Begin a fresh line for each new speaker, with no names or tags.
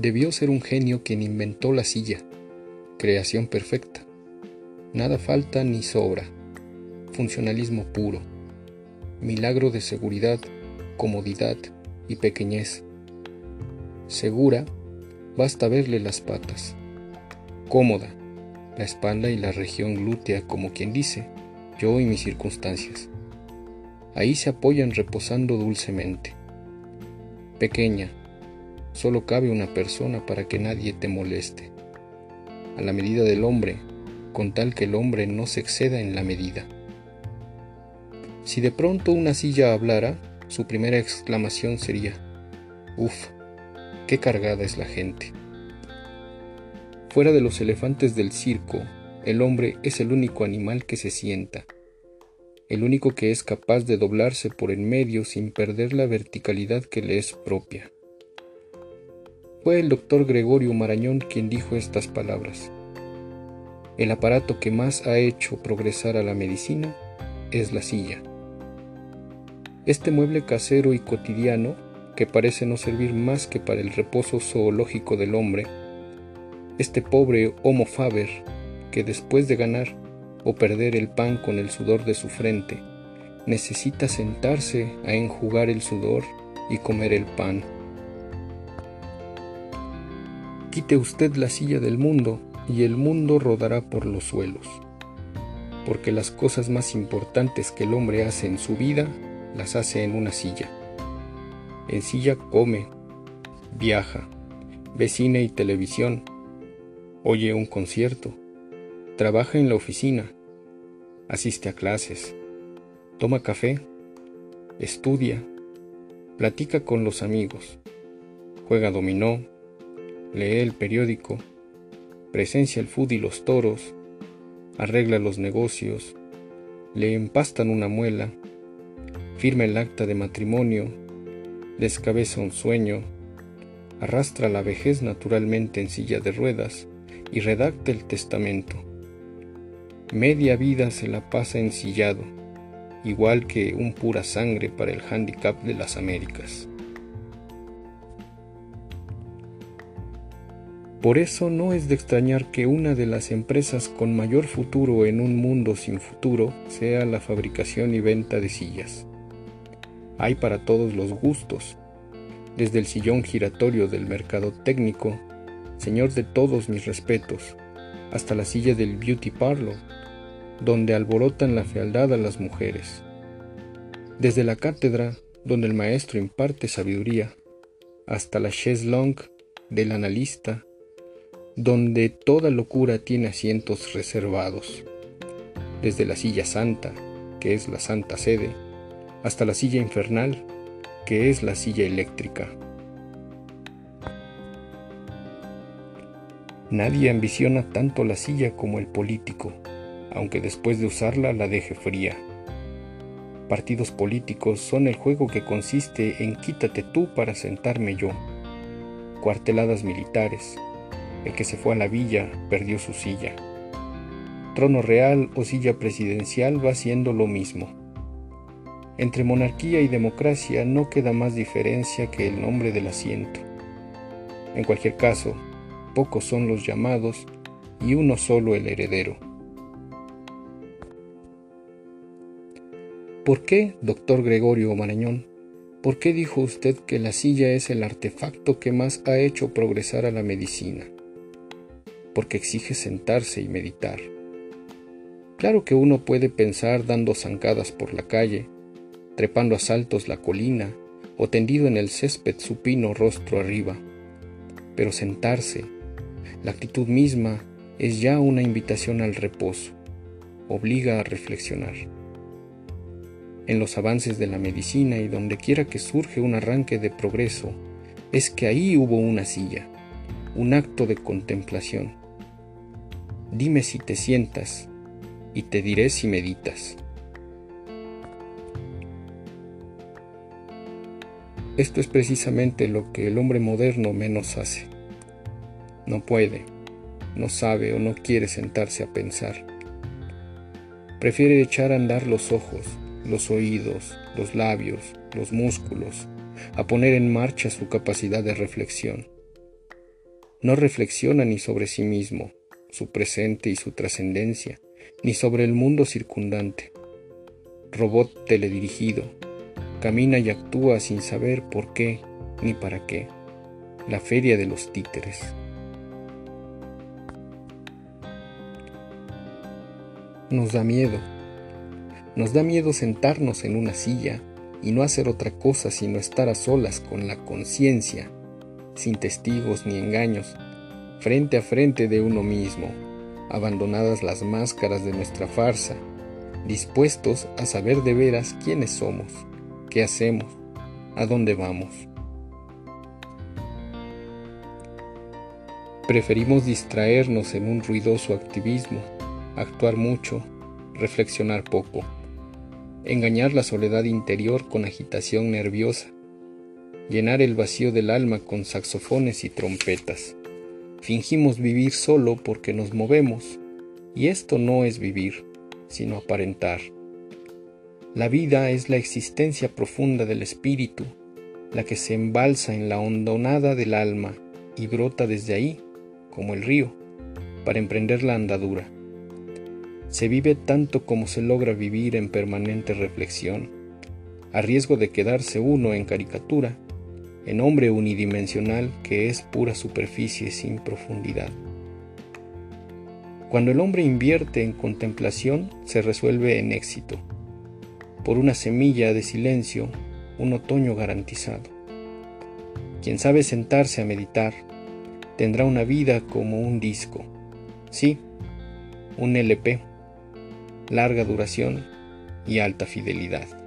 Debió ser un genio quien inventó la silla, creación perfecta. Nada falta ni sobra, funcionalismo puro, milagro de seguridad, comodidad y pequeñez. Segura, basta verle las patas. Cómoda, la espalda y la región glútea como quien dice, yo y mis circunstancias. Ahí se apoyan reposando dulcemente. Pequeña, solo cabe una persona para que nadie te moleste. A la medida del hombre, con tal que el hombre no se exceda en la medida. Si de pronto una silla hablara, su primera exclamación sería, Uf, qué cargada es la gente. Fuera de los elefantes del circo, el hombre es el único animal que se sienta, el único que es capaz de doblarse por en medio sin perder la verticalidad que le es propia. Fue el doctor Gregorio Marañón quien dijo estas palabras. El aparato que más ha hecho progresar a la medicina es la silla. Este mueble casero y cotidiano, que parece no servir más que para el reposo zoológico del hombre, este pobre Homo faber, que después de ganar o perder el pan con el sudor de su frente, necesita sentarse a enjugar el sudor y comer el pan. Quite usted la silla del mundo y el mundo rodará por los suelos, porque las cosas más importantes que el hombre hace en su vida las hace en una silla. En silla come, viaja, ve cine y televisión, oye un concierto, trabaja en la oficina, asiste a clases, toma café, estudia, platica con los amigos, juega dominó, lee el periódico, presencia el food y los toros, arregla los negocios, le empastan una muela, firma el acta de matrimonio, descabeza un sueño, arrastra la vejez naturalmente en silla de ruedas y redacta el testamento. Media vida se la pasa ensillado, igual que un pura sangre para el handicap de las Américas. Por eso no es de extrañar que una de las empresas con mayor futuro en un mundo sin futuro sea la fabricación y venta de sillas. Hay para todos los gustos, desde el sillón giratorio del mercado técnico, señor de todos mis respetos, hasta la silla del beauty parlor, donde alborotan la fealdad a las mujeres. Desde la cátedra, donde el maestro imparte sabiduría, hasta la chaise longue del analista, donde toda locura tiene asientos reservados. Desde la silla santa, que es la santa sede, hasta la silla infernal, que es la silla eléctrica. Nadie ambiciona tanto la silla como el político aunque después de usarla la deje fría. Partidos políticos son el juego que consiste en quítate tú para sentarme yo. Cuarteladas militares. El que se fue a la villa perdió su silla. Trono real o silla presidencial va siendo lo mismo. Entre monarquía y democracia no queda más diferencia que el nombre del asiento. En cualquier caso, pocos son los llamados y uno solo el heredero. ¿Por qué, doctor Gregorio Marañón? ¿Por qué dijo usted que la silla es el artefacto que más ha hecho progresar a la medicina? Porque exige sentarse y meditar. Claro que uno puede pensar dando zancadas por la calle, trepando a saltos la colina o tendido en el césped supino rostro arriba. Pero sentarse, la actitud misma, es ya una invitación al reposo, obliga a reflexionar en los avances de la medicina y donde quiera que surge un arranque de progreso, es que ahí hubo una silla, un acto de contemplación. Dime si te sientas y te diré si meditas. Esto es precisamente lo que el hombre moderno menos hace. No puede, no sabe o no quiere sentarse a pensar. Prefiere echar a andar los ojos, los oídos, los labios, los músculos, a poner en marcha su capacidad de reflexión. No reflexiona ni sobre sí mismo, su presente y su trascendencia, ni sobre el mundo circundante. Robot teledirigido, camina y actúa sin saber por qué ni para qué. La feria de los títeres. Nos da miedo. Nos da miedo sentarnos en una silla y no hacer otra cosa sino estar a solas con la conciencia, sin testigos ni engaños, frente a frente de uno mismo, abandonadas las máscaras de nuestra farsa, dispuestos a saber de veras quiénes somos, qué hacemos, a dónde vamos. Preferimos distraernos en un ruidoso activismo, actuar mucho, reflexionar poco, engañar la soledad interior con agitación nerviosa, llenar el vacío del alma con saxofones y trompetas. Fingimos vivir solo porque nos movemos, y esto no es vivir, sino aparentar. La vida es la existencia profunda del espíritu, la que se embalsa en la hondonada del alma y brota desde ahí, como el río, para emprender la andadura. Se vive tanto como se logra vivir en permanente reflexión, a riesgo de quedarse uno en caricatura, en hombre unidimensional que es pura superficie sin profundidad. Cuando el hombre invierte en contemplación, se resuelve en éxito, por una semilla de silencio, un otoño garantizado. Quien sabe sentarse a meditar, tendrá una vida como un disco, sí, un LP, larga duración y alta fidelidad.